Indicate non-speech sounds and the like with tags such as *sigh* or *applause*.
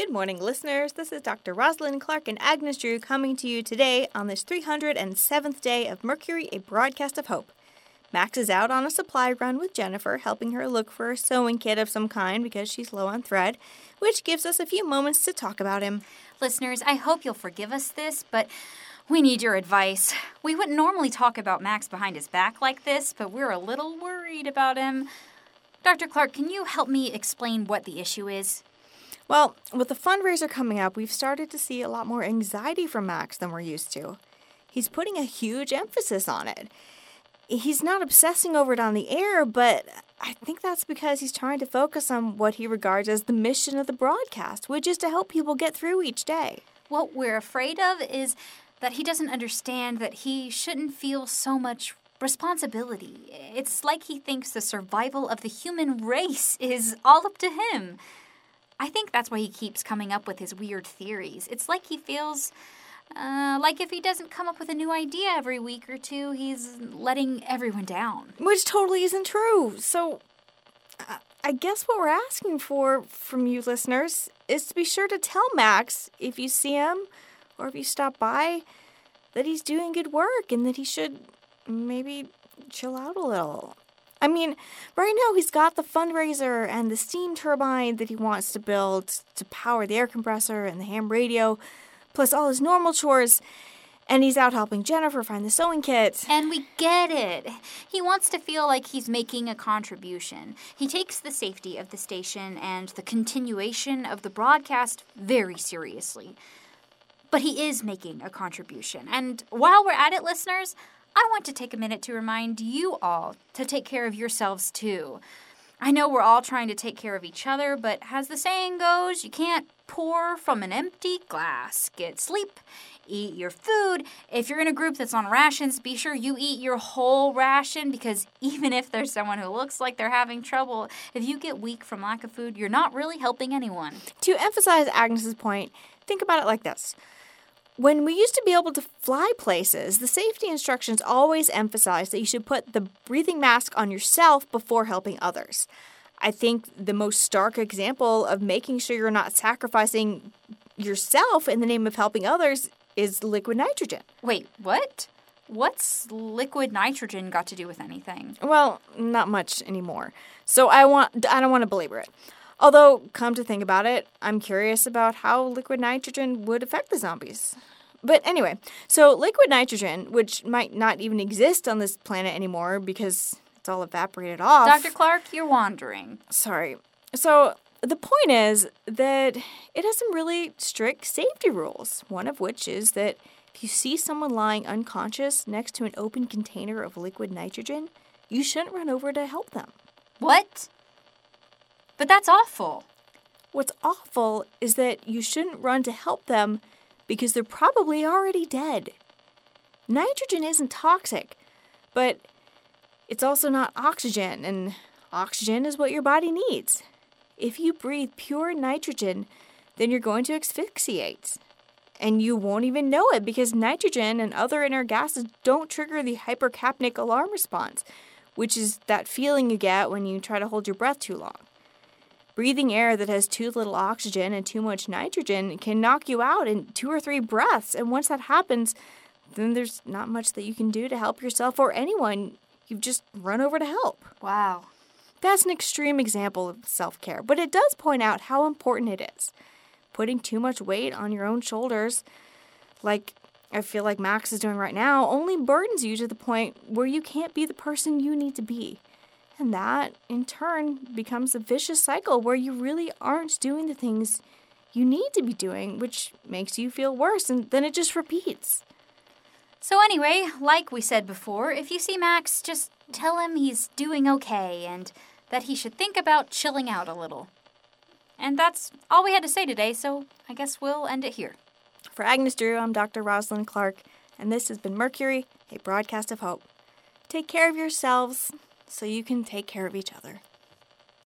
Good morning, listeners. This is Dr. Rosalind Clark and Agnes Drew coming to you today on this 307th day of Mercury, a broadcast of hope. Max is out on a supply run with Jennifer, helping her look for a sewing kit of some kind because she's low on thread, which gives us a few moments to talk about him. Listeners, I hope you'll forgive us this, but we need your advice. We wouldn't normally talk about Max behind his back like this, but we're a little worried about him. Dr. Clark, can you help me explain what the issue is? Well, with the fundraiser coming up, we've started to see a lot more anxiety from Max than we're used to. He's putting a huge emphasis on it. He's not obsessing over it on the air, but I think that's because he's trying to focus on what he regards as the mission of the broadcast, which is to help people get through each day. What we're afraid of is that he doesn't understand that he shouldn't feel so much responsibility. It's like he thinks the survival of the human race is all up to him. I think that's why he keeps coming up with his weird theories. It's like he feels uh, like if he doesn't come up with a new idea every week or two, he's letting everyone down. Which totally isn't true. So, I guess what we're asking for from you listeners is to be sure to tell Max if you see him or if you stop by that he's doing good work and that he should maybe chill out a little. I mean, right now he's got the fundraiser and the steam turbine that he wants to build to power the air compressor and the ham radio, plus all his normal chores. And he's out helping Jennifer find the sewing kit. And we get it. He wants to feel like he's making a contribution. He takes the safety of the station and the continuation of the broadcast very seriously. But he is making a contribution. And while we're at it, listeners, I want to take a minute to remind you all to take care of yourselves too. I know we're all trying to take care of each other, but as the saying goes, you can't pour from an empty glass. Get sleep, eat your food. If you're in a group that's on rations, be sure you eat your whole ration because *laughs* even if there's someone who looks like they're having trouble, if you get weak from lack of food, you're not really helping anyone. To emphasize Agnes's point, think about it like this. When we used to be able to fly places, the safety instructions always emphasized that you should put the breathing mask on yourself before helping others. I think the most stark example of making sure you're not sacrificing yourself in the name of helping others is liquid nitrogen. Wait, what? What's liquid nitrogen got to do with anything? Well, not much anymore. So I want I don't want to belabor it. Although, come to think about it, I'm curious about how liquid nitrogen would affect the zombies. But anyway, so liquid nitrogen, which might not even exist on this planet anymore because it's all evaporated off. Dr. Clark, you're wandering. Sorry. So the point is that it has some really strict safety rules, one of which is that if you see someone lying unconscious next to an open container of liquid nitrogen, you shouldn't run over to help them. What? But that's awful. What's awful is that you shouldn't run to help them because they're probably already dead. Nitrogen isn't toxic, but it's also not oxygen, and oxygen is what your body needs. If you breathe pure nitrogen, then you're going to asphyxiate. And you won't even know it because nitrogen and other inert gases don't trigger the hypercapnic alarm response, which is that feeling you get when you try to hold your breath too long. Breathing air that has too little oxygen and too much nitrogen can knock you out in two or three breaths. And once that happens, then there's not much that you can do to help yourself or anyone. You've just run over to help. Wow. That's an extreme example of self care, but it does point out how important it is. Putting too much weight on your own shoulders, like I feel like Max is doing right now, only burdens you to the point where you can't be the person you need to be. And that, in turn, becomes a vicious cycle where you really aren't doing the things you need to be doing, which makes you feel worse, and then it just repeats. So, anyway, like we said before, if you see Max, just tell him he's doing okay and that he should think about chilling out a little. And that's all we had to say today, so I guess we'll end it here. For Agnes Drew, I'm Dr. Rosalind Clark, and this has been Mercury, a broadcast of hope. Take care of yourselves so you can take care of each other.